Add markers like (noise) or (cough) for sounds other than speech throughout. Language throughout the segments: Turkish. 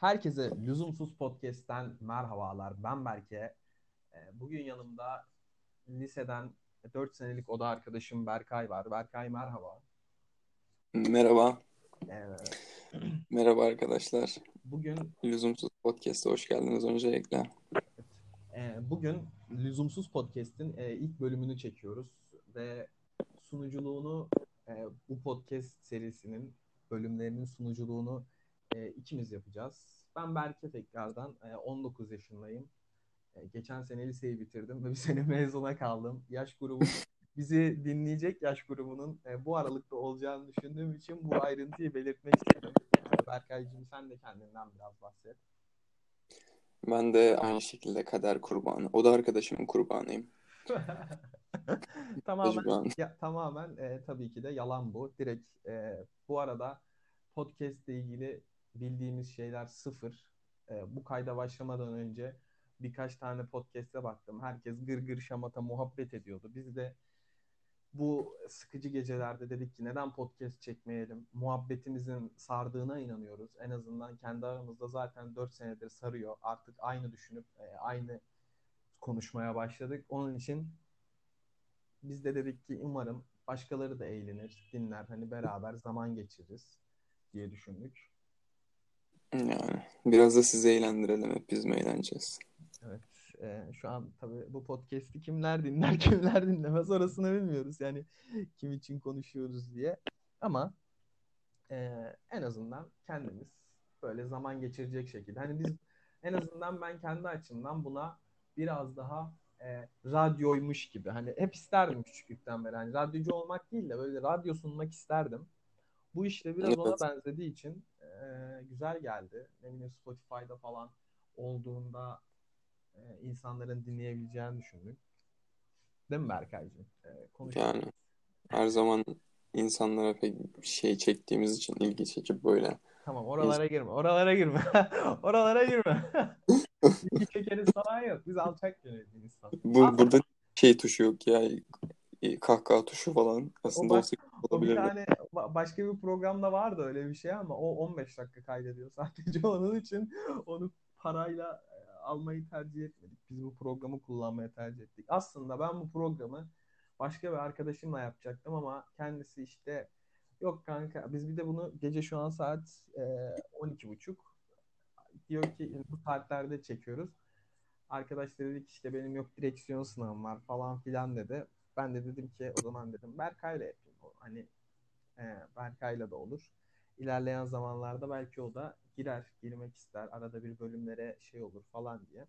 Herkese Lüzumsuz Podcast'ten merhabalar. Ben Berke. Ee, Bugün yanımda liseden 4 senelik oda arkadaşım Berkay var. Berkay merhaba. Merhaba. Ee, Merhaba arkadaşlar. Bugün Lüzumsuz Podcast'a hoş geldiniz öncelikle. e, bugün Lüzumsuz Podcast'in e, ilk bölümünü çekiyoruz ve sunuculuğunu e, bu podcast serisinin bölümlerinin sunuculuğunu e, ikimiz yapacağız. Ben Berke tekrardan e, 19 yaşındayım. E, geçen sene liseyi bitirdim ve bir sene (laughs) mezuna kaldım. Yaş grubu bizi dinleyecek yaş grubunun e, bu aralıkta olacağını düşündüğüm için bu ayrıntıyı belirtmek istedim. Berkaycığım sen de kendinden biraz bahset. Ben de aynı şekilde kader kurbanı. O da arkadaşımın kurbanıyım. (laughs) tamamen ya, tamamen e, tabii ki de yalan bu. Direkt e, bu arada podcast ile ilgili bildiğimiz şeyler sıfır. E, bu kayda başlamadan önce birkaç tane podcast'e baktım. Herkes gır gır şamata muhabbet ediyordu. Biz de bu sıkıcı gecelerde dedik ki neden podcast çekmeyelim? Muhabbetimizin sardığına inanıyoruz. En azından kendi aramızda zaten 4 senedir sarıyor. Artık aynı düşünüp e, aynı konuşmaya başladık. Onun için biz de dedik ki umarım başkaları da eğlenir, dinler. Hani beraber zaman geçiririz diye düşündük. Yani biraz da sizi eğlendirelim. Hep biz mi eğleneceğiz? Evet. e, şu an tabii bu podcast'i kimler dinler, (laughs) kimler dinlemez orasını bilmiyoruz. Yani kim için konuşuyoruz diye. Ama e, en azından kendimiz böyle zaman geçirecek şekilde. Hani biz en azından ben kendi açımdan buna biraz daha e, radyoymuş gibi. Hani hep isterdim küçüklükten beri. Hani radyocu olmak değil de böyle radyo sunmak isterdim. Bu işte biraz ona benzediği için e, güzel geldi. Ne bileyim Spotify'da falan olduğunda e, insanların dinleyebileceğini düşündük. Değil mi Berkaycığım? E, konuşalım. Yani her zaman insanlara pek şey çektiğimiz için ilgi çekip böyle. Tamam oralara girme. Oralara girme. (laughs) oralara girme. (laughs) İlgi çekeriz falan yok. Biz alçak gönüllü insan. Bu, burada şey tuşu yok ya. Kahkaha tuşu falan. Aslında O olsa O bir tane ba- başka bir programda vardı öyle bir şey ama o 15 dakika kaydediyor (laughs) sadece onun için onu parayla e, almayı tercih etmedik. Biz bu programı kullanmaya tercih ettik. Aslında ben bu programı başka bir arkadaşımla yapacaktım ama kendisi işte yok kanka biz bir de bunu gece şu an saat e, 12.30 diyor ki bu saatlerde çekiyoruz. Arkadaş da dedi ki işte benim yok direksiyon sınavım var falan filan dedi. Ben de dedim ki o zaman dedim Berkay'la yapayım. Hani e, Berkay'la da olur. İlerleyen zamanlarda belki o da girer, girmek ister. Arada bir bölümlere şey olur falan diye.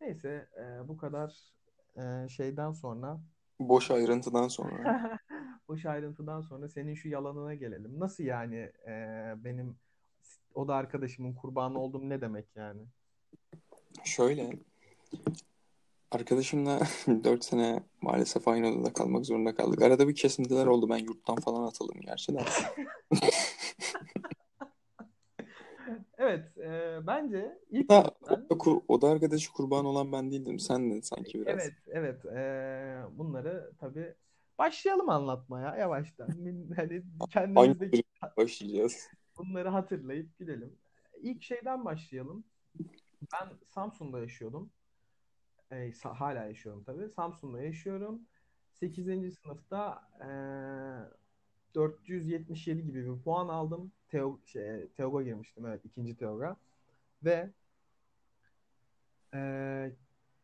Neyse e, bu kadar e, şeyden sonra Boş ayrıntıdan sonra. (laughs) boş ayrıntıdan sonra senin şu yalanına gelelim. Nasıl yani e, benim o da arkadaşımın kurbanı oldum ne demek yani? Şöyle. Arkadaşımla (laughs) 4 sene maalesef aynı odada kalmak zorunda kaldık. Arada bir kesintiler oldu. Ben yurttan falan atıldım gerçi de. (laughs) Evet, e, bence ilk Ha, bölümden o, kur- o da arkadaşı kurban olan ben değildim. Sendin sanki biraz. Evet, evet. Eee, bunları tabii başlayalım anlatmaya yavaştan. (laughs) Hani kendimizdeki başlayacağız? bunları hatırlayıp gidelim. İlk şeyden başlayalım. Ben Samsun'da yaşıyordum. Sa- hala yaşıyorum tabii. Samsun'da yaşıyorum. 8. sınıfta eee 477 gibi bir puan aldım. Teo, şey, TEOG'a girmiştim. Evet, ikinci TEOG'a. Ve eee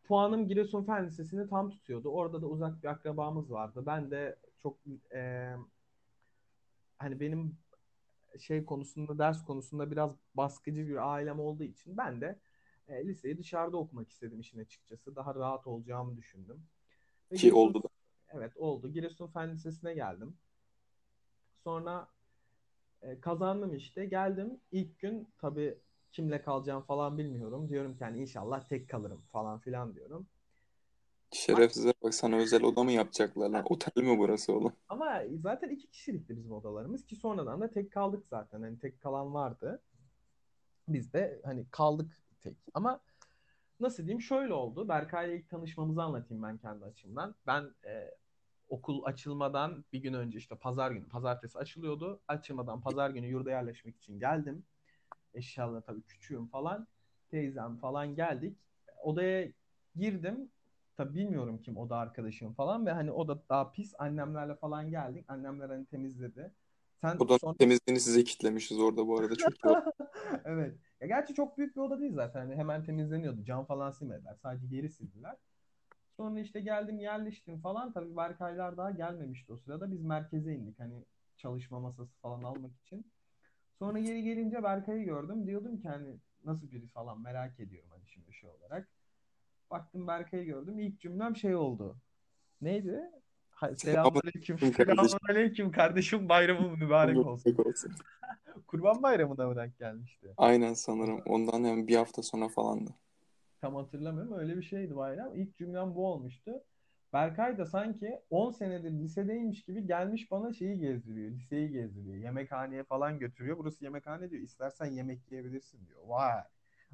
puanım Giresun Fen Lisesi'ni tam tutuyordu. Orada da uzak bir akrabamız vardı. Ben de çok eee, hani benim şey konusunda ders konusunda biraz baskıcı bir ailem olduğu için ben de e, liseyi dışarıda okumak istedim işin açıkçası. Daha rahat olacağımı düşündüm. Ve Ki Giresun oldu da. evet oldu. Giresun Fen Lisesi'ne geldim. Sonra e, kazandım işte. Geldim. İlk gün tabii kimle kalacağım falan bilmiyorum. Diyorum ki hani inşallah tek kalırım falan filan diyorum. Şerefsize bak sana özel oda mı yapacaklar lan? Otel mi burası oğlum? Ama zaten iki kişilikti bizim odalarımız ki sonradan da tek kaldık zaten. Hani tek kalan vardı. Biz de hani kaldık tek. Ama nasıl diyeyim şöyle oldu. Berkay'la ilk tanışmamızı anlatayım ben kendi açımdan. Ben e, okul açılmadan bir gün önce işte pazar günü, pazartesi açılıyordu. Açılmadan pazar günü yurda yerleşmek için geldim. eşyaları tabii küçüğüm falan. Teyzem falan geldik. Odaya girdim. Tabii bilmiyorum kim oda arkadaşım falan ve hani oda daha pis. Annemlerle falan geldik. Annemler hani temizledi. Sen Odanın sonra temizliğini size kitlemişiz orada bu arada. Çok iyi. (laughs) Evet. Ya gerçi çok büyük bir oda değil zaten. Hani hemen temizleniyordu. Cam falan silmediler. Sadece geri sildiler. Sonra işte geldim yerleştim falan. Tabii Berkaylar daha gelmemişti o sırada. Biz merkeze indik hani çalışma masası falan almak için. Sonra geri gelince Berkay'ı gördüm. Diyordum ki hani nasıl biri falan merak ediyorum hani şimdi şey olarak. Baktım Berkay'ı gördüm. İlk cümlem şey oldu. Neydi? Selamünaleyküm. Selamünaleyküm kardeşim. Bayramın mübarek olsun. Mübarek olsun. (laughs) Kurban Bayramı'na mı denk gelmişti? Aynen sanırım. Ondan hemen bir hafta sonra falandı. Tam hatırlamıyorum. Öyle bir şeydi bayram. İlk cümlem bu olmuştu. Berkay da sanki 10 senedir lisedeymiş gibi gelmiş bana şeyi gezdiriyor. Liseyi gezdiriyor. Yemekhaneye falan götürüyor. Burası yemekhane diyor. İstersen yemek yiyebilirsin diyor. Vay.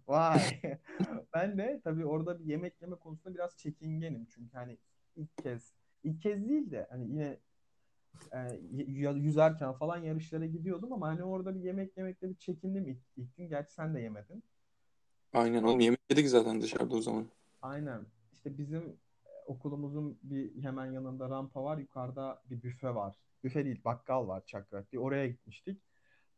Vay. (laughs) Ben de tabii orada bir yemek yeme konusunda biraz çekingenim. Çünkü hani ilk kez, ilk kez değil de hani yine e, yüzerken falan yarışlara gidiyordum ama hani orada bir yemek yemekte bir çekindim ilk, ilk gün. Gerçi sen de yemedin. Aynen oğlum yemek yedik zaten dışarıda o zaman. Aynen. İşte bizim e, okulumuzun bir hemen yanında rampa var. Yukarıda bir büfe var. Büfe değil, bakkal var Çakrak diye. Oraya gitmiştik.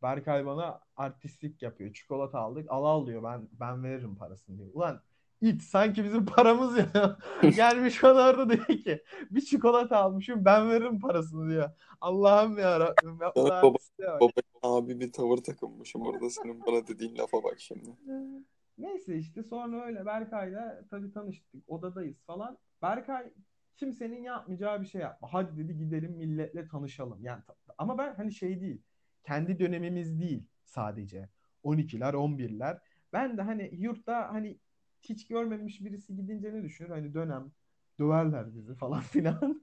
Berkay bana artistlik yapıyor. Çikolata aldık. Al al diyor. Ben ben veririm parasını diyor. Ulan it sanki bizim paramız ya. (laughs) Gelmiş bana orada diyor ki bir çikolata almışım ben veririm parasını diyor. Allah'ım ya Rabbim. Baba, bak. baba abi bir tavır takınmışım orada senin bana dediğin lafa bak şimdi. (laughs) Neyse işte sonra öyle Berkay'la tabii tanıştık. Odadayız falan. Berkay kimsenin yapmayacağı bir şey yapma. Hadi dedi gidelim milletle tanışalım. Yani ama ben hani şey değil. Kendi dönemimiz değil sadece. 12'ler, 11'ler. Ben de hani yurtta hani hiç görmemiş birisi gidince ne düşünür? Hani dönem döverler bizi falan (laughs) filan.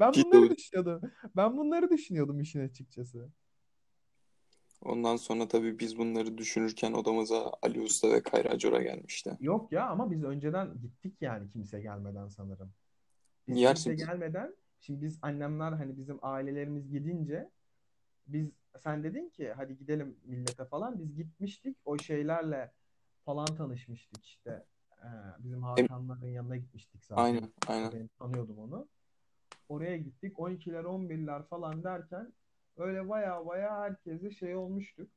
Ben bunları düşünüyordum. Ben bunları düşünüyordum işin açıkçası. Ondan sonra tabii biz bunları düşünürken odamıza Ali Usta ve Kayra Cora gelmişti. Yok ya ama biz önceden gittik yani kimse gelmeden sanırım. Biz Yersin kimse gelmeden şimdi biz annemler hani bizim ailelerimiz gidince biz sen dedin ki hadi gidelim millete falan biz gitmiştik o şeylerle falan tanışmıştık işte. Ee, bizim Hakanların yanına gitmiştik zaten. Aynen, aynen. Ben tanıyordum onu. Oraya gittik 12'ler 11'ler falan derken öyle baya baya herkese şey olmuştuk.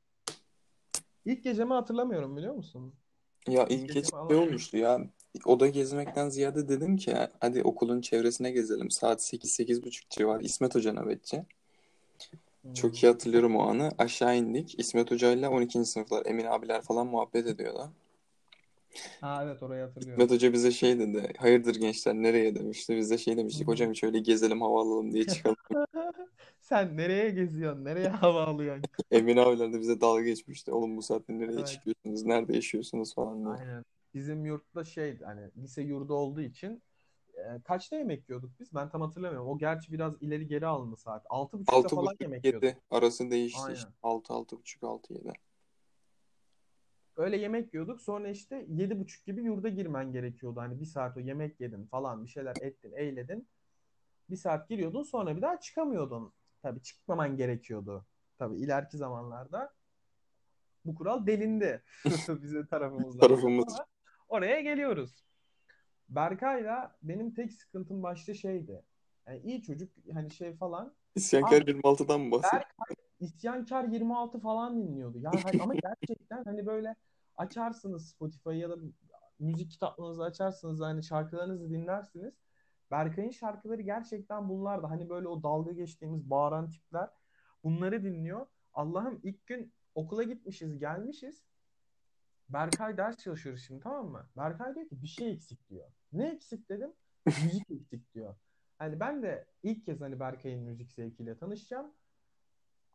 İlk gecemi hatırlamıyorum biliyor musun? Ya İlk ilk gece şey olmuştu ya. Oda gezmekten ziyade dedim ki hadi okulun çevresine gezelim. Saat 8-8.30 civarı. İsmet Hoca nöbetçi. Çok iyi hatırlıyorum o anı. Aşağı indik. İsmet Hoca ile 12. sınıflar Emin abiler falan muhabbet ediyordu. Ha evet orayı hatırlıyorum. İsmet Hoca bize şey dedi. Hayırdır gençler nereye demişti. Biz de şey demiştik. Hocam hiç öyle gezelim hava alalım diye çıkalım. (laughs) Sen nereye geziyorsun? Nereye hava alıyorsun? (laughs) Emin abiler de bize dalga geçmişti. Oğlum bu saatte nereye Evet. çıkıyorsunuz? Nerede yaşıyorsunuz falan diye. Aynen. Bizim yurtta şey hani lise yurdu olduğu için e, kaçta yemek yiyorduk biz? Ben tam hatırlamıyorum. O gerçi biraz ileri geri alındı saat. Altı buçukta falan 6.30 yemek yiyorduk. 7 arası değişti Aynen. işte. 6 6.30 6 7. Öyle yemek yiyorduk. Sonra işte yedi buçuk gibi yurda girmen gerekiyordu. Hani bir saat o yemek yedin falan bir şeyler ettin, eyledin. Bir saat giriyordun sonra bir daha çıkamıyordun. Tabii çıkmaman gerekiyordu. Tabii ileriki zamanlarda bu kural delindi (laughs) (laughs) bizim tarafımızdan. Tarafımız. Oraya geliyoruz. Berkay'la benim tek sıkıntım başta şeydi. Yani iyi çocuk hani şey falan. İsyankar Abi 26'dan mı bahsediyor? Berkay İsyankar 26 falan dinliyordu. Ya hani- ama gerçekten hani böyle açarsınız Spotify'ı ya da müzik kitaplarınızı açarsınız hani şarkılarınızı dinlersiniz. Berkay'ın şarkıları gerçekten bunlardı. Hani böyle o dalga geçtiğimiz bağıran tipler bunları dinliyor. Allah'ım ilk gün okula gitmişiz, gelmişiz. Berkay ders çalışıyoruz şimdi tamam mı? Berkay diyor ki bir şey eksik diyor. Ne eksik dedim? (laughs) Müzik eksik diyor. Hani ben de ilk kez hani Berkay'ın müzik zevkiyle tanışacağım.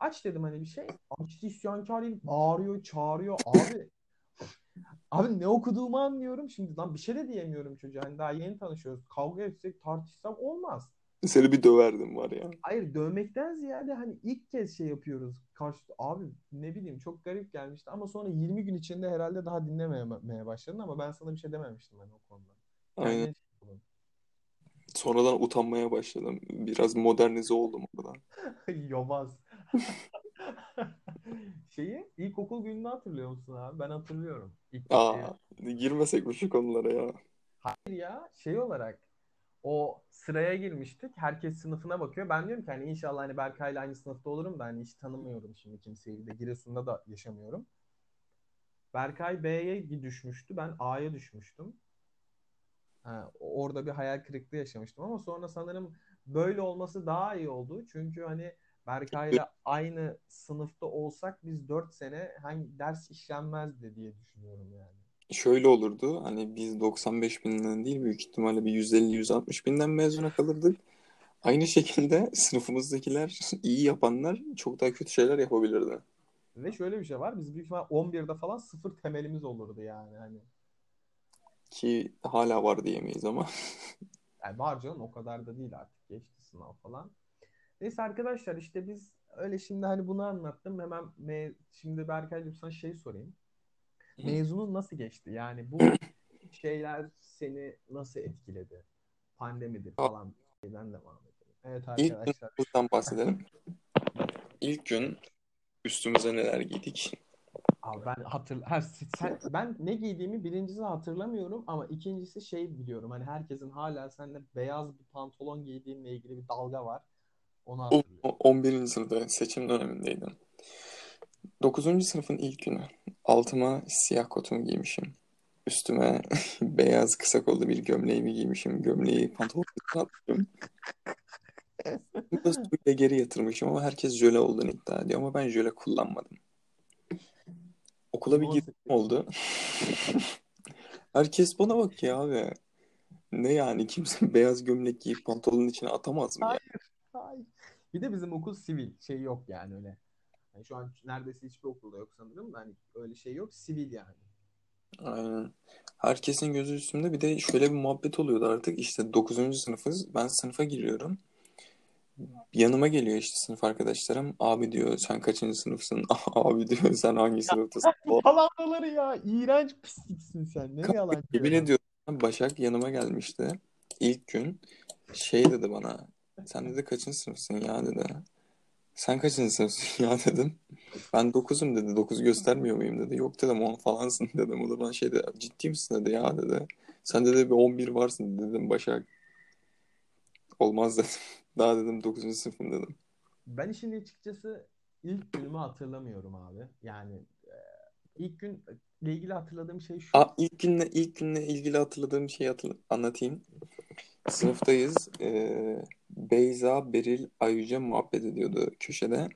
Aç dedim hani bir şey. Açtı isyankar herif bağırıyor, çağırıyor. Abi abi ne okuduğumu anlıyorum. Şimdi lan bir şey de diyemiyorum çocuğa. Hani daha yeni tanışıyoruz. Kavga etsek, tartışsak olmaz. Seni bir döverdim var ya. Hayır dövmekten ziyade hani ilk kez şey yapıyoruz. Karşı abi ne bileyim çok garip gelmişti ama sonra 20 gün içinde herhalde daha dinlememeye başladın ama ben sana bir şey dememiştim hani o konuda. Aynen. Şey. Sonradan utanmaya başladım. Biraz modernize oldum orada. (laughs) Yobaz. (laughs) Şeyi ilkokul gününü hatırlıyor musun abi? Ben hatırlıyorum. İlk Aa, girmesek mi şu konulara ya? Hayır ya şey olarak o sıraya girmiştik. Herkes sınıfına bakıyor. Ben diyorum ki hani inşallah hani Berkay'la aynı sınıfta olurum da hani hiç tanımıyorum şimdi kimseyi de Giresun'da da yaşamıyorum. Berkay B'ye düşmüştü. Ben A'ya düşmüştüm. Ha, orada bir hayal kırıklığı yaşamıştım ama sonra sanırım böyle olması daha iyi oldu. Çünkü hani Berkay'la aynı sınıfta olsak biz 4 sene hangi ders işlenmezdi diye düşünüyorum yani. Şöyle olurdu. Hani biz 95 binden değil büyük ihtimalle bir 150-160 binden mezuna kalırdık. Aynı şekilde (laughs) sınıfımızdakiler (laughs) iyi yapanlar çok daha kötü şeyler yapabilirdi. Ve şöyle bir şey var. Biz büyük ihtimal 11'de falan sıfır temelimiz olurdu yani. Hani Ki hala var diyemeyiz ama. (laughs) yani var canım o kadar da değil artık. Geçti sınav falan. Neyse arkadaşlar işte biz öyle şimdi hani bunu anlattım. Hemen me- şimdi Berkay'cığım sana şey sorayım. Mezunun nasıl geçti? Yani bu (clears throat) şeyler seni nasıl etkiledi? Pandemidir falan şeyden devam edelim. Evet İlk arkadaşlar. günümüzden bahsedelim. İlk gün üstümüze neler giydik? Abi ben hatır her sen, ben ne giydiğimi birincisi hatırlamıyorum ama ikincisi şey biliyorum. Hani herkesin hala seninle beyaz bir pantolon giydiğinle ilgili bir dalga var. Onu hatırlıyorum. o- 11. sınıfta seçim dönemindeydim. 9. sınıfın ilk günü. Altıma siyah kotumu giymişim. Üstüme (laughs) beyaz kısa kollu bir gömleğimi giymişim. Gömleği pantolonun üstüne atmışım. Suyla geri yatırmışım ama herkes jöle olduğunu iddia ediyor ama ben jöle kullanmadım. Okula bir girdim 18 oldu. Herkes bana bakıyor abi. Ne yani kimse (laughs) beyaz gömlek giyip pantolonun içine atamaz mı ya? Hayır, hayır. Bir de bizim okul sivil şey yok yani öyle. Yani şu an neredeyse hiçbir okulda yok sanırım da hani öyle şey yok. Sivil yani. Aynen. Herkesin gözü üstümde bir de şöyle bir muhabbet oluyordu artık. İşte 9. sınıfız. Ben sınıfa giriyorum. Yanıma geliyor işte sınıf arkadaşlarım. Abi diyor sen kaçıncı sınıfsın? (laughs) Abi diyor sen hangi sınıftasın? (laughs) Yalanları ya. İğrenç pisliksin sen. Ne yalan Yemin ediyorum Başak yanıma gelmişti. İlk gün şey dedi bana. Sen dedi kaçıncı sınıfsın ya dedi. Sen kaçıncı sınıfsın (laughs) ya dedim. Ben dokuzum dedi. Dokuz göstermiyor muyum dedi. Yok dedim on falansın (laughs) dedim. O da bana şey dedi. Ciddi misin dedi ya dedi. Sen dedi bir on bir varsın dedim Başak. Olmaz (laughs) dedim. Daha dedim dokuzuncu sınıfım dedim. Ben işin açıkçası ilk günümü hatırlamıyorum abi. Yani e, ilk günle ilgili hatırladığım şey şu. Aa, ilk günle ilk günle ilgili hatırladığım şeyi hatırla- anlatayım. Sınıftayız. Ee, Beyza, Beril, Ayüce muhabbet ediyordu köşede.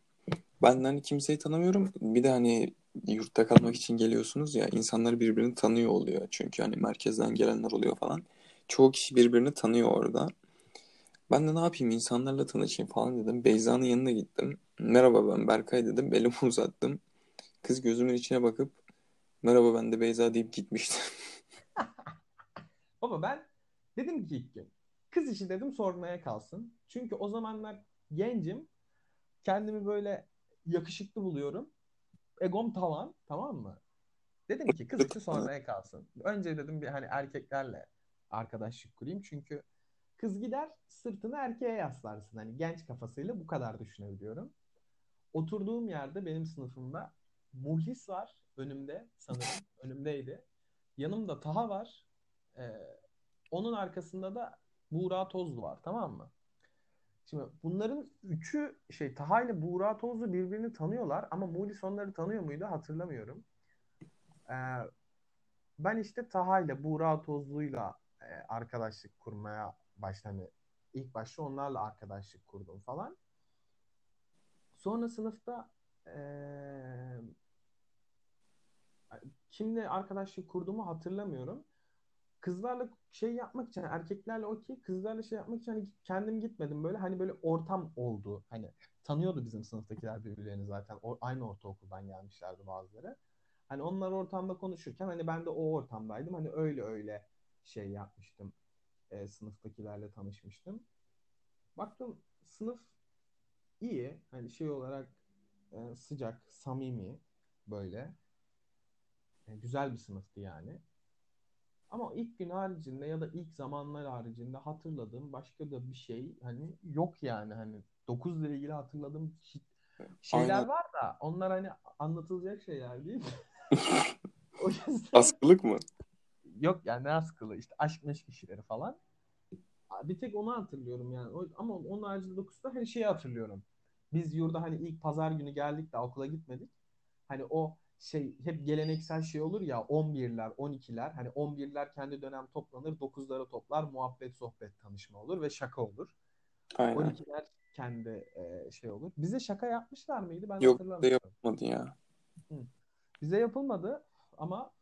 Ben hani kimseyi tanımıyorum. Bir de hani yurtta kalmak için geliyorsunuz ya insanlar birbirini tanıyor oluyor. Çünkü hani merkezden gelenler oluyor falan. Çoğu kişi birbirini tanıyor orada. Ben de ne yapayım insanlarla tanışayım falan dedim. Beyza'nın yanına gittim. Merhaba ben Berkay dedim. Elimi (laughs) uzattım. Kız gözümün içine bakıp merhaba ben de Beyza deyip gitmişti. Ama (laughs) ben dedim ki ilk gün kız işi dedim sormaya kalsın. Çünkü o zamanlar gencim. Kendimi böyle yakışıklı buluyorum. Egom tavan tamam mı? Dedim ki kız işi sormaya kalsın. Önce dedim bir hani erkeklerle arkadaşlık kurayım. Çünkü kız gider sırtını erkeğe yaslarsın. Hani genç kafasıyla bu kadar düşünebiliyorum. Oturduğum yerde benim sınıfımda Muhlis var önümde sanırım. (laughs) Önümdeydi. Yanımda Taha var. Ee, onun arkasında da Buğra Tozlu var tamam mı? Şimdi bunların üçü şey Taha ile Buğra Tozlu birbirini tanıyorlar ama Muhlis onları tanıyor muydu hatırlamıyorum. Ee, ben işte Taha ile Buğra Tozlu'yla e, arkadaşlık kurmaya başladım. Hani ilk başta onlarla arkadaşlık kurdum falan. Sonra sınıfta e, kimle arkadaşlık kurduğumu hatırlamıyorum. Kızlarla şey yapmak için erkeklerle okey kızlarla şey yapmak için hani kendim gitmedim böyle hani böyle ortam oldu. Hani tanıyordu bizim sınıftakiler birbirlerini zaten. O, aynı ortaokuldan gelmişlerdi bazıları. Hani onlar ortamda konuşurken hani ben de o ortamdaydım. Hani öyle öyle şey yapmıştım. E, sınıftakilerle tanışmıştım. Baktım sınıf iyi. Hani şey olarak e, sıcak, samimi böyle. E, güzel bir sınıftı yani. Ama ilk gün haricinde ya da ilk zamanlar haricinde hatırladığım başka da bir şey hani yok yani hani 9 ile ilgili hatırladığım Şeyler Aynen. var da onlar hani anlatılacak şeyler değil. (laughs) o yüzden Askılık mı? yok yani ne askılı işte aşk meşk işleri falan. Bir tek onu hatırlıyorum yani. Ama onun haricinde dokuzda her şeyi hatırlıyorum. Biz yurda hani ilk pazar günü geldik de okula gitmedik. Hani o şey hep geleneksel şey olur ya 11'ler, 12'ler. Hani 11'ler kendi dönem toplanır, 9'ları toplar, muhabbet, sohbet, tanışma olur ve şaka olur. Aynen. 12'ler kendi e, şey olur. Bize şaka yapmışlar mıydı? Ben Yok hatırlamıyorum. yapmadı ya. Bize yapılmadı ama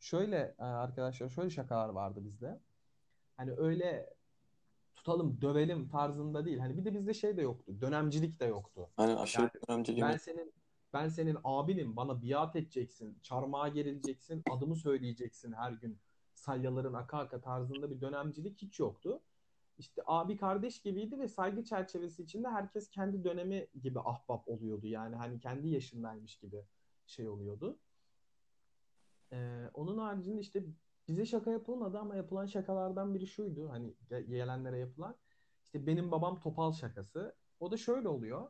şöyle e, arkadaşlar şöyle şakalar vardı bizde. Hani öyle tutalım, dövelim tarzında değil. Hani bir de bizde şey de yoktu. Dönemcilik de yoktu. Hani aşırı Yani önemli gibi. Ben senin ben senin abinim, bana biat edeceksin, çarmıha gerileceksin, adımı söyleyeceksin her gün. Salyaların aka aka tarzında bir dönemcilik hiç yoktu. İşte abi kardeş gibiydi ve saygı çerçevesi içinde herkes kendi dönemi gibi ahbap oluyordu. Yani hani kendi yaşındaymış gibi şey oluyordu. Ee, onun haricinde işte bize şaka yapılmadı ama yapılan şakalardan biri şuydu. Hani ge- gelenlere yapılan. İşte benim babam topal şakası. O da şöyle oluyor.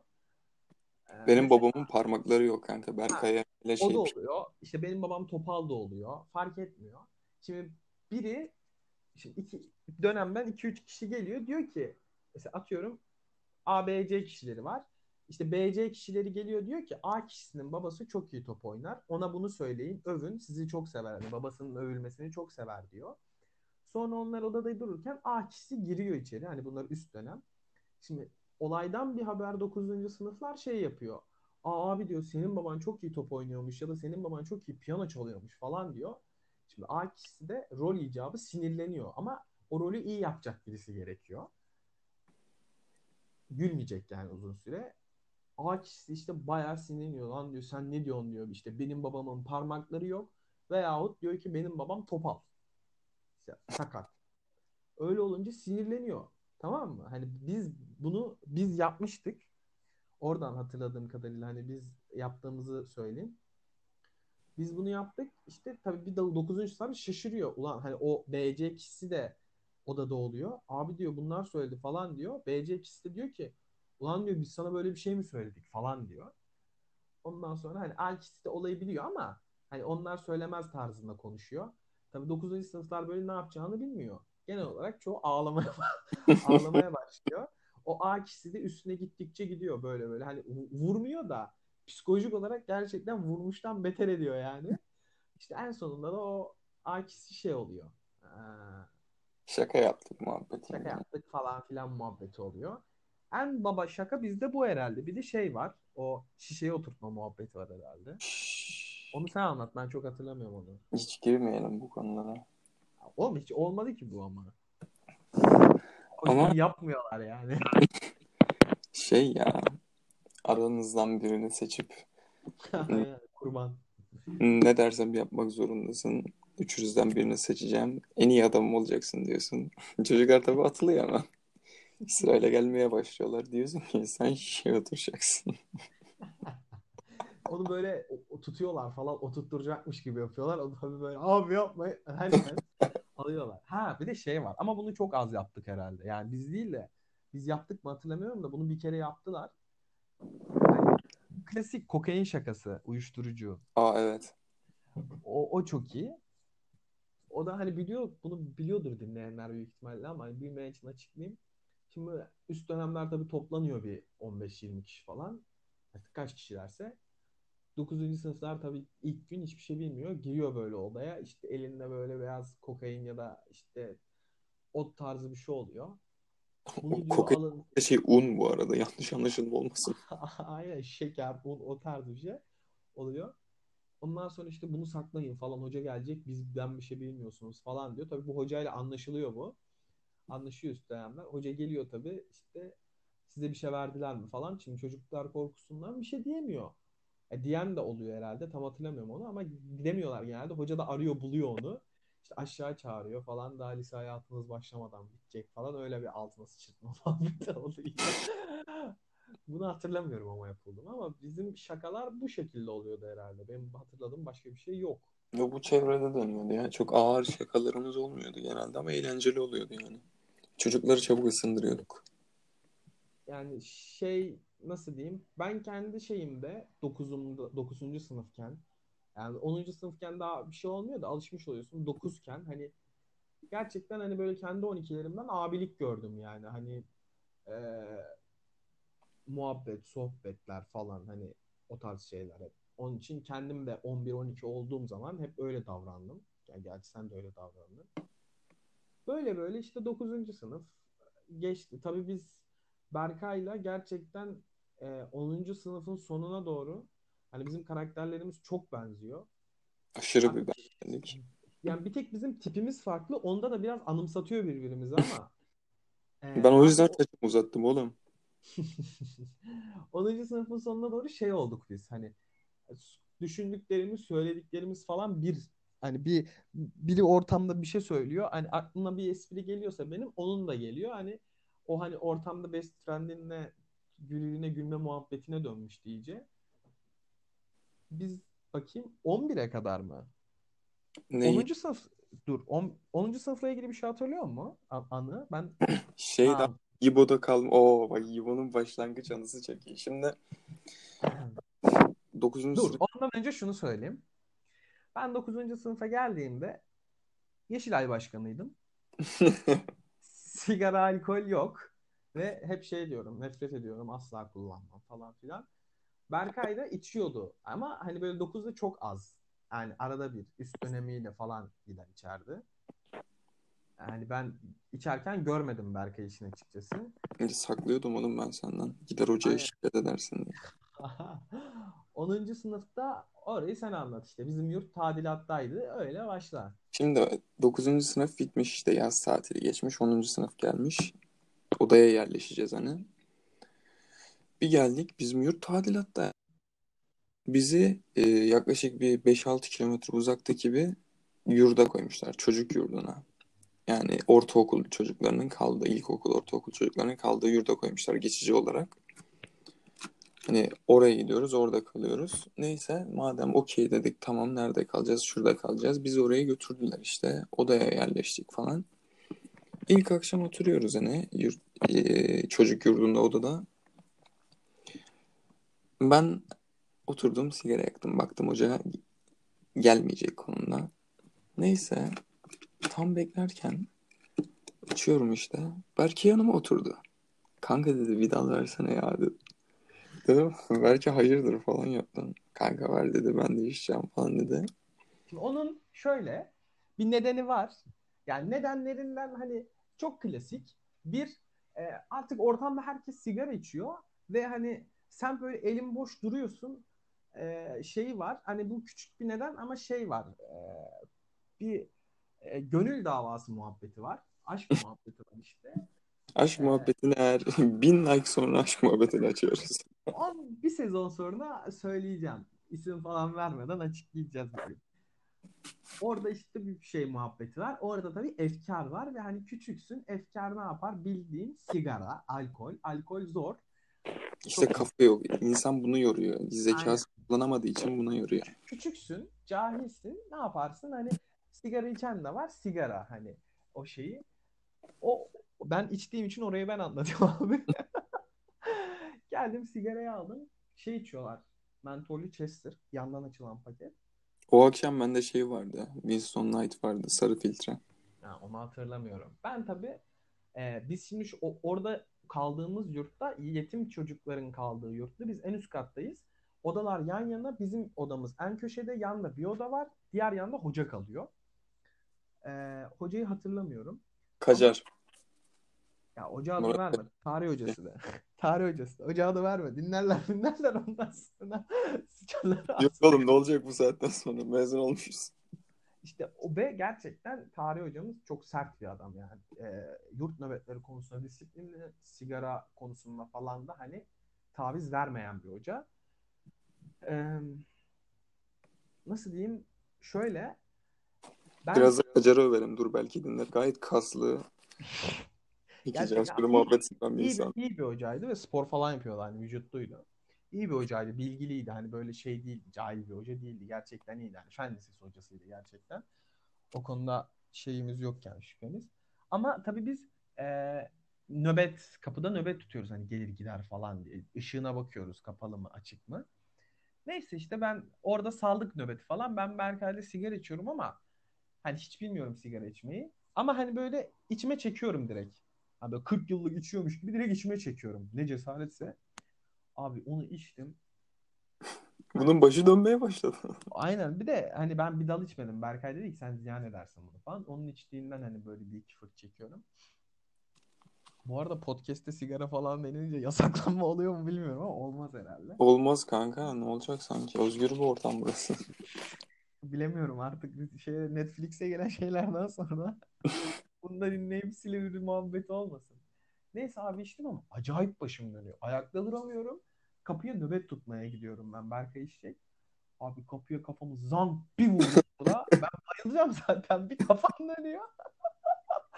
Ee, Benim mesela- babamın parmakları yok kanka. Berkay'a ile o şey da oluyor. İşte benim babam topal da oluyor. Fark etmiyor. Şimdi biri şimdi iki dönemden 2-3 kişi geliyor. Diyor ki mesela atıyorum A, B, C kişileri var. İşte B, C kişileri geliyor diyor ki A kişisinin babası çok iyi top oynar. Ona bunu söyleyin, övün. Sizi çok sever. Yani babasının övülmesini çok sever diyor. Sonra onlar odada dururken A kişisi giriyor içeri. Hani bunlar üst dönem. Şimdi olaydan bir haber 9. sınıflar şey yapıyor. Aa abi diyor senin baban çok iyi top oynuyormuş ya da senin baban çok iyi piyano çalıyormuş falan diyor. Şimdi A kişisi de rol icabı sinirleniyor ama o rolü iyi yapacak birisi gerekiyor. Gülmeyecek yani uzun süre. A kişisi işte bayağı sinirleniyor lan diyor sen ne diyorsun diyor işte benim babamın parmakları yok veyahut diyor ki benim babam topal. İşte sakat. Öyle olunca sinirleniyor. Tamam mı? Hani biz bunu biz yapmıştık. Oradan hatırladığım kadarıyla hani biz yaptığımızı söyleyeyim. Biz bunu yaptık. İşte tabii bir de 9. sınıf şaşırıyor. Ulan hani o BC kişisi de odada oluyor. Abi diyor bunlar söyledi falan diyor. BC kişisi de diyor ki ulan diyor biz sana böyle bir şey mi söyledik falan diyor. Ondan sonra hani A kişisi de olayı biliyor ama hani onlar söylemez tarzında konuşuyor. Tabii 9. sınıflar böyle ne yapacağını bilmiyor. Genel olarak çoğu ağlamaya (laughs) ağlamaya başlıyor. O A kişisi de üstüne gittikçe gidiyor böyle böyle. Hani vu- vurmuyor da psikolojik olarak gerçekten vurmuştan beter ediyor yani. İşte en sonunda da o A kişisi şey oluyor. Aa, Şaka yaptık muhabbeti. şaka yaptık falan filan muhabbeti oluyor. En baba şaka bizde bu herhalde. Bir de şey var. O şişeye oturtma muhabbeti var herhalde. Onu sen anlat. Ben çok hatırlamıyorum onu. Hiç girmeyelim bu konulara. Oğlum hiç olmadı ki bu ama. O Ama- yapmıyorlar yani. (laughs) Şey ya aranızdan birini seçip Kurban. ne dersem yapmak zorundasın. Üçünüzden birini seçeceğim. En iyi adamım olacaksın diyorsun. (laughs) Çocuklar tabii atılıyor ama. Sırayla gelmeye başlıyorlar. Diyorsun ki sen şişeye oturacaksın. (laughs) Onu böyle tutuyorlar falan oturtturacakmış gibi yapıyorlar. Onu tabii böyle abi yapma herkes (laughs) alıyorlar. Ha bir de şey var ama bunu çok az yaptık herhalde. Yani biz değil de biz yaptık mı hatırlamıyorum da bunu bir kere yaptılar. Yani klasik kokain şakası, uyuşturucu. Aa evet. O, o çok iyi. O da hani biliyor, bunu biliyordur dinleyenler büyük ihtimalle ama hani bilmeyen için açıklayayım. Şimdi üst dönemler tabii toplanıyor bir 15-20 kişi falan. Artık kaç kişilerse. 9. sınıflar tabii ilk gün hiçbir şey bilmiyor. Giriyor böyle odaya. İşte elinde böyle beyaz kokain ya da işte ot tarzı bir şey oluyor. (laughs) Bunu diyor Kokain alın. şey un bu arada. Yanlış anlaşılma olmasın. (laughs) Aynen şeker, un, o tarz bir şey oluyor. Ondan sonra işte bunu saklayın falan hoca gelecek bizden bir şey bilmiyorsunuz falan diyor. Tabii bu hocayla anlaşılıyor bu. Anlaşıyor üst dönemler. Hoca geliyor tabii işte size bir şey verdiler mi falan. Şimdi çocuklar korkusundan bir şey diyemiyor. E, diyen de oluyor herhalde. Tam hatırlamıyorum onu ama demiyorlar genelde. Hoca da arıyor buluyor onu. İşte aşağı çağırıyor falan. Daha lise hayatınız başlamadan bitecek falan. Öyle bir altına sıçırtma (laughs) muhabbeti oluyor. Bunu hatırlamıyorum ama yapıldı mı ama bizim şakalar bu şekilde oluyordu herhalde. Benim hatırladığım başka bir şey yok. Yo, bu çevrede dönüyordu ya. Çok ağır şakalarımız olmuyordu genelde ama eğlenceli oluyordu yani. Çocukları çabuk ısındırıyorduk. Yani şey nasıl diyeyim? Ben kendi şeyimde 9'umda 9. sınıfken yani 10. sınıfken daha bir şey olmuyor da alışmış oluyorsun. 9'ken hani gerçekten hani böyle kendi 12'lerimden abilik gördüm yani. Hani e, muhabbet, sohbetler falan hani o tarz şeyler hep. Onun için kendim de 11-12 olduğum zaman hep öyle davrandım. Yani gerçi sen de öyle davrandın. Böyle böyle işte 9. sınıf geçti. Tabii biz Berkay'la gerçekten e, 10. sınıfın sonuna doğru hani bizim karakterlerimiz çok benziyor. Aşırı bir benzerlik. Yani bir tek bizim tipimiz farklı. Onda da biraz anımsatıyor birbirimizi ama. (laughs) e, Ben o yüzden saçımı uzattım oğlum. (laughs) 10. sınıfın sonuna doğru şey olduk biz. Hani düşündüklerimiz, söylediklerimiz falan bir. Hani bir biri ortamda bir şey söylüyor. Hani aklına bir espri geliyorsa benim onun da geliyor. Hani o hani ortamda best friend'inle gülüne gülme muhabbetine dönmüştü iyice. Biz bakayım 11'e kadar mı? Neyi? 10. sınıf dur 10. 10. sınıfla ilgili bir şey hatırlıyor? A- Anı. Ben (clears throat) Şey ha İbo'da kaldım. Oo bak İbo'nun başlangıç anısı çok iyi. Şimdi (clears throat) 9. dur sınıf ondan önce şunu söyleyeyim. Ben 9. sınıfa geldiğimde Yeşilay başkanıydım. (laughs) Sigara, alkol yok. Ve hep şey diyorum, nefret ediyorum, asla kullanmam falan filan. Berkay da içiyordu. Ama hani böyle 9'da çok az. Yani arada bir üst dönemiyle falan gider içerdi. Yani ben içerken görmedim Berkay için açıkçası. saklıyordum oğlum ben senden. Gider hocaya Aynen. şikayet edersin diye. (laughs) 10. sınıfta orayı sen anlat işte. Bizim yurt tadilattaydı. Öyle başla. Şimdi 9. sınıf bitmiş işte yaz tatili geçmiş. 10. sınıf gelmiş. Odaya yerleşeceğiz hani. Bir geldik bizim yurt tadilatta. Bizi e, yaklaşık bir 5-6 kilometre uzaktaki bir yurda koymuşlar. Çocuk yurduna. Yani ortaokul çocuklarının kaldığı, ilkokul, ortaokul çocuklarının kaldığı yurda koymuşlar geçici olarak. Hani oraya gidiyoruz, orada kalıyoruz. Neyse madem okey dedik tamam nerede kalacağız? Şurada kalacağız. Bizi oraya götürdüler işte. Odaya yerleştik falan. İlk akşam oturuyoruz hani yurt, e, çocuk yurdunda odada. Ben oturdum sigara yaktım. Baktım hoca gelmeyecek konumda. Neyse tam beklerken içiyorum işte. Berke yanıma oturdu. Kanka dedi bir dal versene ya dedi. Dedim belki hayırdır falan yaptım. Kanka ver dedi ben de içeceğim falan dedi. Onun şöyle bir nedeni var. Yani nedenlerinden hani çok klasik. Bir e, artık ortamda herkes sigara içiyor ve hani sen böyle elin boş duruyorsun. E, şeyi var. Hani bu küçük bir neden ama şey var. E, bir e, gönül davası muhabbeti var. Aşk (laughs) muhabbeti var işte. Aşk E, muhabbetini eğer (laughs) bin like sonra aşk muhabbetini açıyoruz. on bir sezon sonra söyleyeceğim. İsim falan vermeden açıklayacağız bugün. (laughs) Orada işte bir şey muhabbeti var. Orada tabii efkar var ve hani küçüksün. Efkar ne yapar? Bildiğin sigara, alkol. Alkol zor. İşte Çok kafa yok. İnsan bunu yoruyor. aynen. Zekası kullanamadığı için buna yoruyor. Küçüksün, cahilsin. Ne yaparsın? Hani sigara içen de var. Sigara hani o şeyi. O ben içtiğim için orayı ben anlatıyorum (laughs) abi. Geldim sigarayı aldım. Şey içiyorlar. Mentollü Chester. Yandan açılan paket. O akşam bende şey vardı. Winston Knight vardı. Sarı filtre. Ha, onu hatırlamıyorum. Ben tabii e, biz şimdi şu, orada kaldığımız yurtta yetim çocukların kaldığı yurtta biz en üst kattayız. Odalar yan yana bizim odamız en köşede yanında bir oda var. Diğer yanda hoca kalıyor. E, hocayı hatırlamıyorum. Kacar. Ya hoca Murat verme. Tarih hocası da. (laughs) Tarih hocası da. Hoca adı verme. Dinlerler (laughs) dinlerler ondan sonra (laughs) sıçarlar Yok oğlum ne olacak bu saatten sonra? Mezun olmuşuz. İşte o ve gerçekten tarih hocamız çok sert bir adam yani. E, yurt nöbetleri konusunda disiplinli, sigara konusunda falan da hani taviz vermeyen bir hoca. E, nasıl diyeyim? Şöyle ben Biraz da Kacar'ı överim. Dur belki dinler. Gayet kaslı. İki gerçekten Casper'ı iyi, muhabbet eden bir iyi, insan. iyi bir hocaydı ve spor falan yapıyordu hani vücutluydu. İyi bir hocaydı, bilgiliydi. Hani böyle şey değil, cahil bir hoca değildi. Gerçekten iyiydi. Yani fen lisesi hocasıydı gerçekten. O konuda şeyimiz yok yani şüphemiz. Ama tabii biz e, nöbet kapıda nöbet tutuyoruz hani gelir gider falan diye. Işığına bakıyoruz kapalı mı açık mı. Neyse işte ben orada sağlık nöbeti falan. Ben Berkay'la sigara içiyorum ama hani hiç bilmiyorum sigara içmeyi. Ama hani böyle içime çekiyorum direkt. Hani böyle 40 yıllık içiyormuş gibi direkt içime çekiyorum. Ne cesaretse. Abi onu içtim. Bunun başı dönmeye başladı. (laughs) Aynen. Bir de hani ben bir dal içmedim. Berkay dedi ki sen ziyan edersin bunu falan. Onun içtiğinden hani böyle bir iki fırt çekiyorum. Bu arada podcast'te sigara falan denince yasaklanma oluyor mu bilmiyorum ama olmaz herhalde. Olmaz kanka. Ne olacak sanki? Özgür bir ortam burası. (laughs) Bilemiyorum artık şey Netflix'e gelen şeylerden sonra (laughs) bunda dinleyip silebilir muhabbeti olmasın. Neyse abi içtim ama acayip başım dönüyor. Ayakta duramıyorum. Kapıya nöbet tutmaya gidiyorum ben. Berkay içecek. Abi kapıya kafamı zam bir vurdum (laughs) burada. Ben bayılacağım zaten. Bir kafam dönüyor.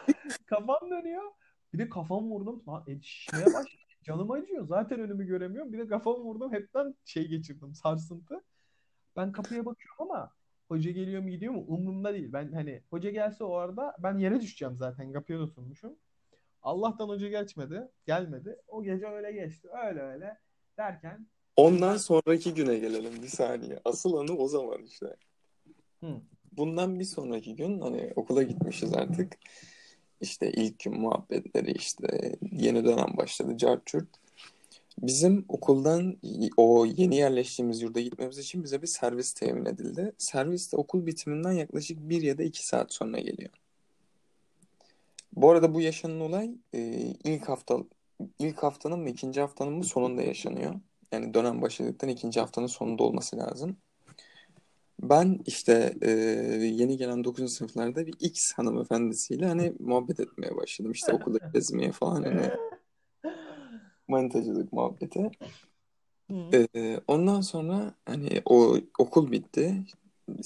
(laughs) kafam dönüyor. Bir de kafam vurdum. Lan el şişmeye başladı. Canım acıyor. Zaten önümü göremiyorum. Bir de kafamı vurdum. Hepten şey geçirdim. Sarsıntı. Ben kapıya bakıyorum ama hoca geliyor mu gidiyor mu umurumda değil. Ben hani hoca gelse o arada ben yere düşeceğim zaten. Kapıya tutunmuşum. Allah'tan hoca geçmedi. Gelmedi. O gece öyle geçti. Öyle öyle derken Ondan sonraki güne gelelim bir saniye. Asıl anı o zaman işte. Hı. Bundan bir sonraki gün hani okula gitmişiz artık. İşte ilk gün muhabbetleri işte yeni dönem başladı cart curt. Bizim okuldan o yeni yerleştiğimiz yurda gitmemiz için bize bir servis temin edildi. Servis de okul bitiminden yaklaşık bir ya da iki saat sonra geliyor. Bu arada bu yaşanan olay e, ilk hafta ilk haftanın mı ikinci haftanın mı sonunda yaşanıyor. Yani dönem başladıktan ikinci haftanın sonunda olması lazım. Ben işte e, yeni gelen 9. sınıflarda bir X hanımefendisiyle hani muhabbet etmeye başladım. İşte okulda gezmeye falan hani manitacılık muhabbeti. Hı. E, ondan sonra hani o okul bitti.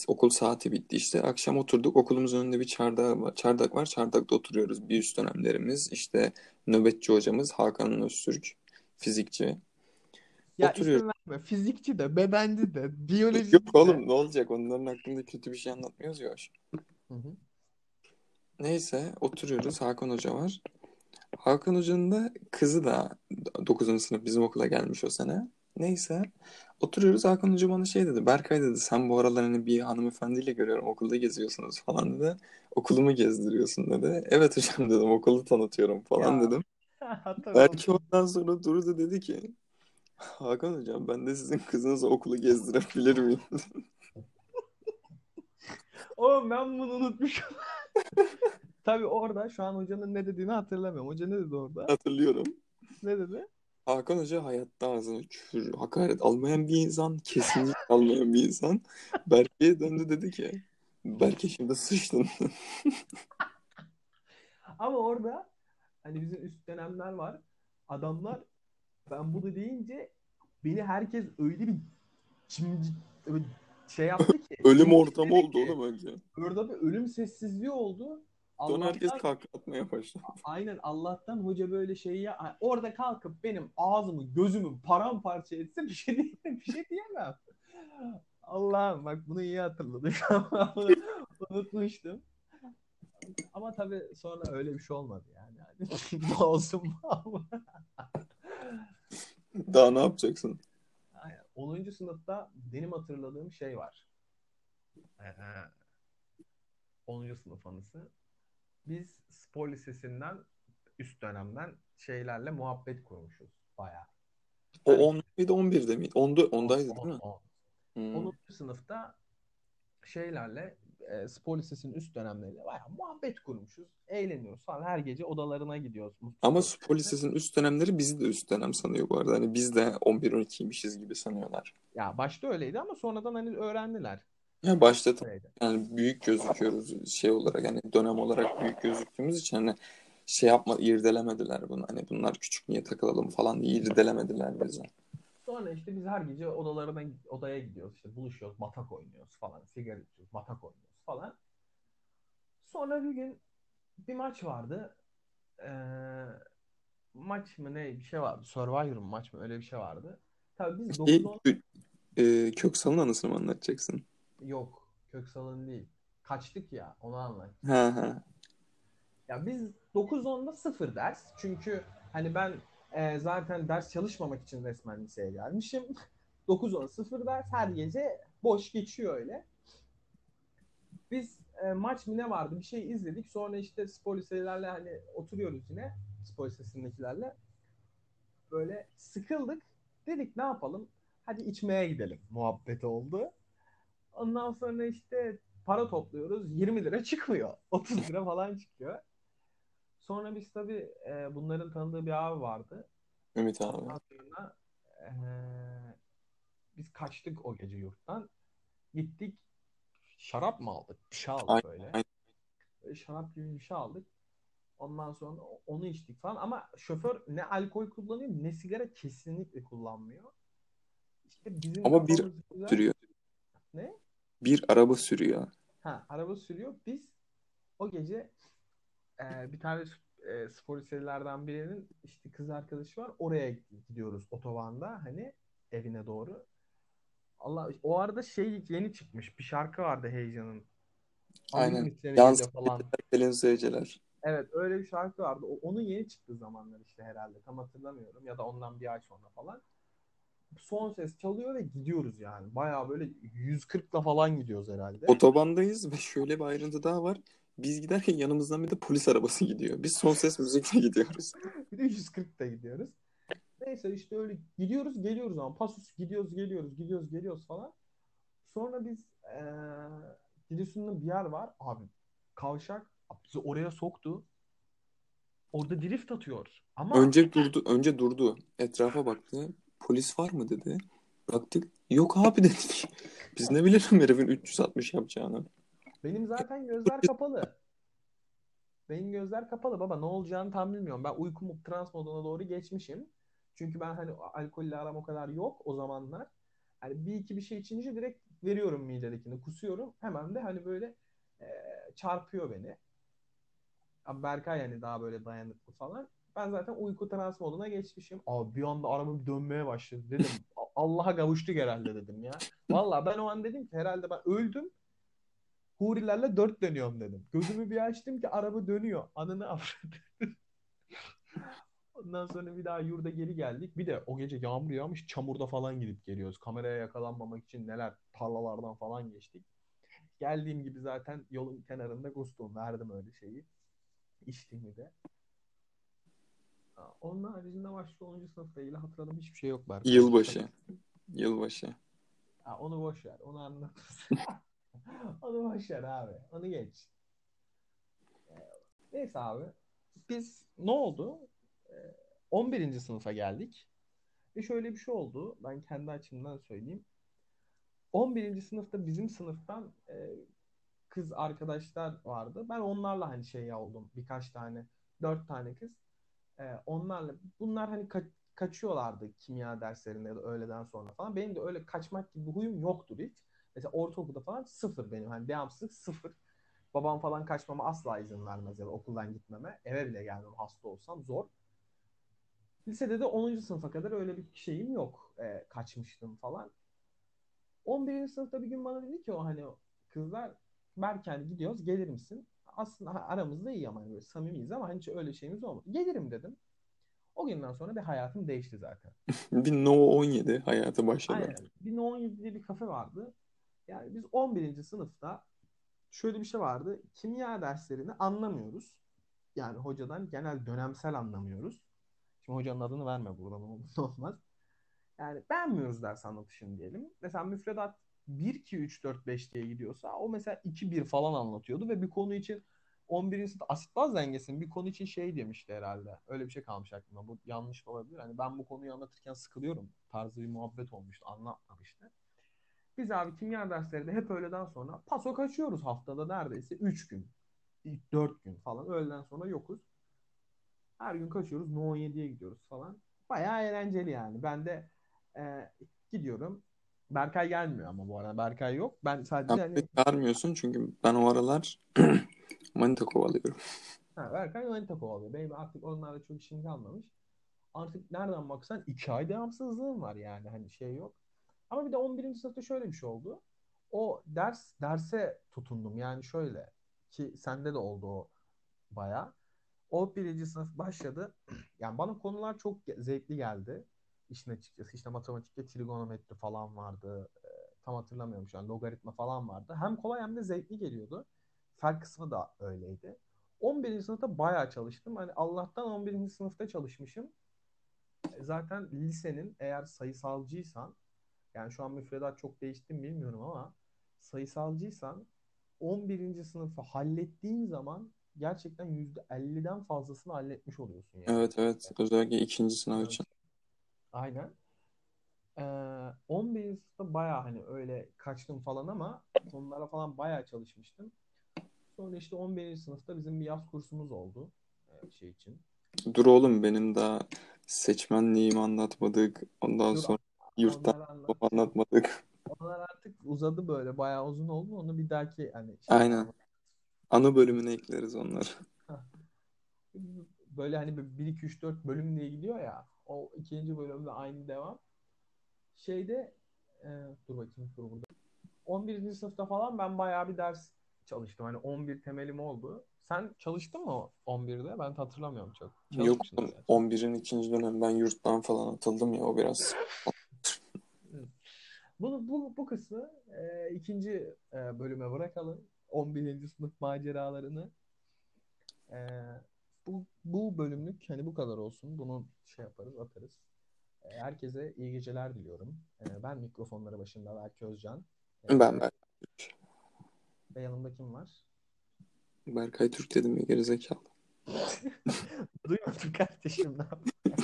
Okul saati bitti işte. Akşam oturduk. Okulumuzun önünde bir çardak var. Çardak var. Çardakta oturuyoruz. Bir üst dönemlerimiz. işte nöbetçi hocamız Hakan Öztürk. Fizikçi. Ya Oturuyoruz. isim verme. Fizikçi de, bedenci de, biyoloji Yok de. oğlum ne olacak? Onların hakkında kötü bir şey anlatmıyoruz ya. Hı hı. Neyse oturuyoruz. Hakan Hoca var. Hakan Hoca'nın da kızı da 9. sınıf bizim okula gelmiş o sene. Neyse oturuyoruz. Hakan Hoca bana şey dedi. Berkay dedi sen bu aralar hani bir hanımefendiyle görüyorum okulda geziyorsunuz falan dedi. Okulumu gezdiriyorsun dedi. Evet hocam (laughs) dedim okulu tanıtıyorum falan Ya. dedim. (laughs) Belki ondan sonra durdu dedi ki Hakan Hocam ben de sizin kızınızı okulu gezdirebilir miyim? (laughs) Oğlum ben bunu unutmuşum. Tabii orada şu an hocanın ne dediğini hatırlamıyorum. Hoca ne dedi orada? Hatırlıyorum. Ne dedi? Hakan Hoca hayatta ağzına küfür, hakaret almayan bir insan. Kesinlikle almayan bir insan. Berke'ye döndü dedi ki Berke şimdi sıçtın. (laughs) Ama orada hani bizim üst dönemler var. Adamlar ben bunu deyince beni herkes öyle bir öyle şey yaptı ki. Ölüm ortamı oldu ki, oğlum önce. Orada bir ölüm sessizliği oldu. Sonra herkes Allah'tan kahkaha atmaya başladı. aynen Allah'tan hoca böyle şeyi ya orada kalkıp benim ağzımı gözümü paramparça etse bir şey değil bir şey diyemem. Allah'ım bak bunu iyi hatırladım. (laughs) Unutmuştum. Ama tabii sonra öyle bir şey olmadı yani. (laughs) yani bu olsun mu. Daha ne yapacaksın? Aynen. 10. sınıfta benim hatırladığım şey var. Ee, 10. sınıf anısı. Biz spor lisesinden üst dönemden şeylerle muhabbet kurmuşuz bayağı. O Yani 10 miydi 11'de miydi? 10'da, 10'daydı değil mi? 10. Hmm. 10. sınıfta şeylerle e, spor lisesinin üst dönemleriyle bayağı muhabbet kurmuşuz. Eğleniyoruz falan. Her gece odalarına gidiyoruz. Ama spor lisesinin üst dönemleri bizi de üst dönem sanıyor bu arada. Hani biz de 11-12'ymişiz gibi sanıyorlar. Ya başta öyleydi ama sonradan hani öğrendiler. Ya başta tabii yani büyük gözüküyoruz şey olarak hani dönem olarak büyük gözüktüğümüz için hani şey yapma irdelemediler bunu. Hani bunlar küçük niye takılalım falan diye irdelemediler bizi. Sonra işte biz her gece odalarına odaya gidiyoruz. işte buluşuyoruz, batak oynuyoruz falan. Sigara içiyoruz, batak oynuyoruz falan. Sonra bir gün bir maç vardı. Ee, maç mı ne bir şey vardı. Survivor maç mı öyle bir şey vardı. Tabii biz Şey, 9-10 e, Köksal'ın anısını mı anlatacaksın? Yok. Köksal'ın değil. Kaçtık ya onu anlat. Ya biz 9-10'da sıfır ders. Çünkü hani ben e, zaten ders çalışmamak için resmen liseye gelmişim. (laughs) 9-10 sıfır ders. Her gece boş geçiyor öyle. Biz e, maç mı ne vardı bir şey izledik. Sonra işte spor liselerle hani oturuyoruz yine. Spor lisesindekilerle. Böyle sıkıldık. Dedik ne yapalım? Hadi içmeye gidelim. Muhabbeti oldu. Ondan sonra işte para topluyoruz. 20 lira çıkmıyor. (laughs) 30 lira falan çıkıyor. Sonra biz tabii e, bunların tanıdığı bir abi vardı. Ümit abi. Ondan sonra e, biz kaçtık o gece yurttan. Gittik şarap mı aldık? Bir şey aldık Aynen, böyle. aynen. Şarap gibi bir şey aldık. Ondan sonra onu içtik falan ama şoför ne alkol kullanıyor ne sigara kesinlikle kullanmıyor. İşte bizim Ama bir güzel. Sürüyor. Ne? Bir araba sürüyor. Ha, araba sürüyor. Biz o gece e, bir tane e, spor liselerden birinin işte kız arkadaşı var. Oraya gidiyoruz otobanda hani evine doğru. Allah o arada şey yeni çıkmış bir şarkı vardı Heyecan'ın. Aynen. Gece falan. Gelin seyirciler. Evet öyle bir şarkı vardı. O, onun yeni çıktığı zamanlar işte herhalde. Tam hatırlamıyorum. Ya da ondan bir ay sonra falan. Son ses çalıyor ve gidiyoruz yani. Bayağı böyle 140'la falan gidiyoruz herhalde. Otobandayız ve şöyle bir ayrıntı daha var. Biz giderken yanımızdan bir de polis arabası gidiyor. Biz son ses müzikle (laughs) gidiyoruz. Bir de 140'ta gidiyoruz. Neyse işte öyle gidiyoruz geliyoruz ama pasus gidiyoruz geliyoruz gidiyoruz geliyoruz falan. Sonra biz eee Giresun'da bir yer var abi kavşak bizi oraya soktu. Orada drift atıyor. Ama Önce durdu, önce durdu. Etrafa baktı. Polis var mı dedi. Baktık. Yok abi dedik. (laughs) Biz ne bilelim herifin 360 yapacağını. benim zaten gözler kapalı. Benim gözler kapalı baba ne olacağını tam bilmiyorum. Ben uyku trans moduna doğru geçmişim. Çünkü ben hani alkolle aram o kadar yok o zamanlar. Hani bir iki bir şey içince direkt veriyorum midedekini kusuyorum. Hemen de hani böyle e, çarpıyor beni. Abi Berkay yani daha böyle dayanıklı falan. Ben zaten uyku trans moduna geçmişim. Abi bir anda araba dönmeye başladı. Dedim Allah'a kavuştuk herhalde dedim ya. Valla ben o an dedim ki herhalde ben öldüm. Hurilerle dört dönüyorum dedim. Gözümü bir açtım ki araba dönüyor. Ananı avradı. Ondan sonra bir daha yurda geri geldik. Bir de o gece yağmur yağmış çamurda falan gidip geliyoruz. Kameraya yakalanmamak için neler tarlalardan falan geçtik. Geldiğim gibi zaten yolun kenarında ghostum verdim öyle şeyi. İçtiğimi de. Onun haricinde başka 10. sınıfla ilgili hatırladığım hiçbir şey yok Berkay. Yılbaşı. Yılbaşı. Ha, onu boş ver. Onu anlatırız. (laughs) onu boş ver abi. Onu geç. Ee, Neyse abi. Biz ne oldu? Ee, 11. sınıfa geldik. Ve şöyle bir şey oldu. Ben kendi açımdan söyleyeyim. 11. sınıfta bizim sınıftan e, kız arkadaşlar vardı. Ben onlarla hani şey oldum. Birkaç tane, dört tane kız. E, onlarla bunlar hani ka- kaçıyorlardı kimya derslerinde ya da öğleden sonra falan. Benim de öyle kaçmak gibi bir huyum yoktur hiç. Mesela ortaokulda falan sıfır benim. Hani devamsızlık sıfır. Babam falan kaçmama asla izin vermez ya da okuldan gitmeme. Eve bile gelmem hasta olsam zor. Lisede de 10. sınıfa kadar öyle bir şeyim yok. E, kaçmıştım falan. 11. sınıfta bir gün bana dedi ki o hani kızlar hani gidiyoruz gelir misin? Aslında aramızda iyi ama hani böyle samimiyiz ama hani hiç öyle şeyimiz olmadı. Gelirim dedim. O günden sonra bir hayatım değişti zaten. (laughs) Bir No 17 hayatı başladı. Aynen. Bir No 17 diye bir kafe vardı. Yani biz 11. sınıfta şöyle bir şey vardı. Kimya derslerini anlamıyoruz. Yani hocadan genel dönemsel anlamıyoruz. Şimdi hocanın adını verme buradan (laughs) olmaz. Yani beğenmiyoruz ders anlatışını diyelim. Mesela müfredat 1, 2, 3, 4, 5 diye gidiyorsa o mesela 2, 1 falan anlatıyordu ve bir konu için 11. sınıfta asit baz dengesinin bir konu için şey demişti herhalde. Öyle bir şey kalmış aklımda. Bu yanlış olabilir. Hani ben bu konuyu anlatırken sıkılıyorum tarzı bir muhabbet olmuştu. Anlatmamıştı. Biz abi kimya derslerinde hep öğleden sonra paso kaçıyoruz haftada neredeyse 3 gün. 4 gün falan. Öğleden sonra yokuz. Her gün kaçıyoruz. No 17'ye gidiyoruz falan. Bayağı eğlenceli yani. Ben de e, gidiyorum. Berkay gelmiyor ama bu arada. Berkay yok. Ben sadece hani beni çağırmıyorsun çünkü ben o aralar (clears throat) manita kovalıyorum. ha, Berkay manita kovalıyor. Benim artık onlarla çok işim kalmamış. Artık nereden baksan 2 ay devamsızlığım var yani. Hani şey yok. Ama bir de 11. sınıfta şöyle bir şey oldu. O ders derse tutundum. Yani şöyle ki sende de oldu o. baya. O birinci sınıf başladı. (clears throat) Yani bana konular çok zevkli geldi. İşin açıkçası. İşte matematikte trigonometri falan vardı. E, tam hatırlamıyorum şu an. Logaritma falan vardı. Hem kolay hem de zevkli geliyordu. Fen kısmı da öyleydi. 11. sınıfta bayağı çalıştım. Hani Allah'tan 11. sınıfta çalışmışım. E, zaten lisenin eğer sayısalcıysan yani şu an müfredat çok değişti mi bilmiyorum ama sayısalcıysan 11. sınıfı hallettiğin zaman gerçekten %50'den fazlasını halletmiş oluyorsun yani. Evet evet. Özellikle ikinci sınav Evet. için. Aynen. Ee, 11. sınıfta bayağı hani öyle kaçtım falan ama onlara falan bayağı çalışmıştım. Sonra işte 11. sınıfta bizim bir yaz kursumuz oldu e, şey için. Dur oğlum benim daha seçmenliğimi anlatmadık. Ondan Dur, sonra yurttan anlat, (laughs) anlatmadık. onlar artık uzadı böyle bayağı uzun oldu. Onu bir dahaki hani şey Aynen. Ana bölümüne ekleriz onları. böyle hani 1 2 3 4 bölüm diye gidiyor ya. O ikinci bölümde aynı devam. Şeyde e, dur bakayım dur burada. 11. sınıfta falan ben bayağı bir ders çalıştım. Hani 11 temelim oldu. Sen çalıştın mı 11'de? Ben hatırlamıyorum çok. Yok Çalışmışsındır oğlum, yani. 11'in ikinci dönem ben yurttan falan atıldım ya o biraz. (laughs) Bu, bu, bu kısmı e, ikinci e, bölüme bırakalım. 11. sınıf maceralarını. E, bu, bu bölümlük hani bu kadar olsun. Bunu şey yaparız, atarız. E, herkese iyi geceler diliyorum. E, ben mikrofonları başında Berk Özcan. E, Ben Ber Ve yanımda kim var? Berkay Türk dedim ya gerizekalı. (laughs) Duymadım kardeşim ne yapayım? (laughs)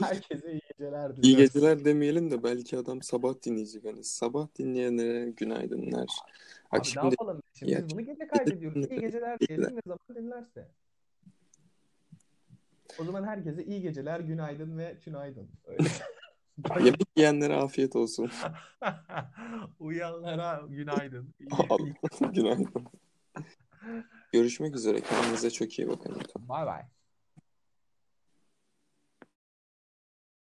Herkese iyi geceler İyi diliyorum. geceler demeyelim de belki adam sabah dinleyecek. Hani sabah dinleyenlere günaydınlar. Abi ne yapalım? Şimdi Ya- biz bunu gece kaydediyoruz. İyi geceler (laughs) diyelim ne zaman dinlerse. O zaman herkese iyi geceler, günaydın ve tünaydın. Öyle. (laughs) yemek yiyenlere afiyet olsun. (laughs) Uyanlara günaydın. (laughs) Günaydın. Görüşmek üzere. Kendinize çok iyi bakın. Bye bye.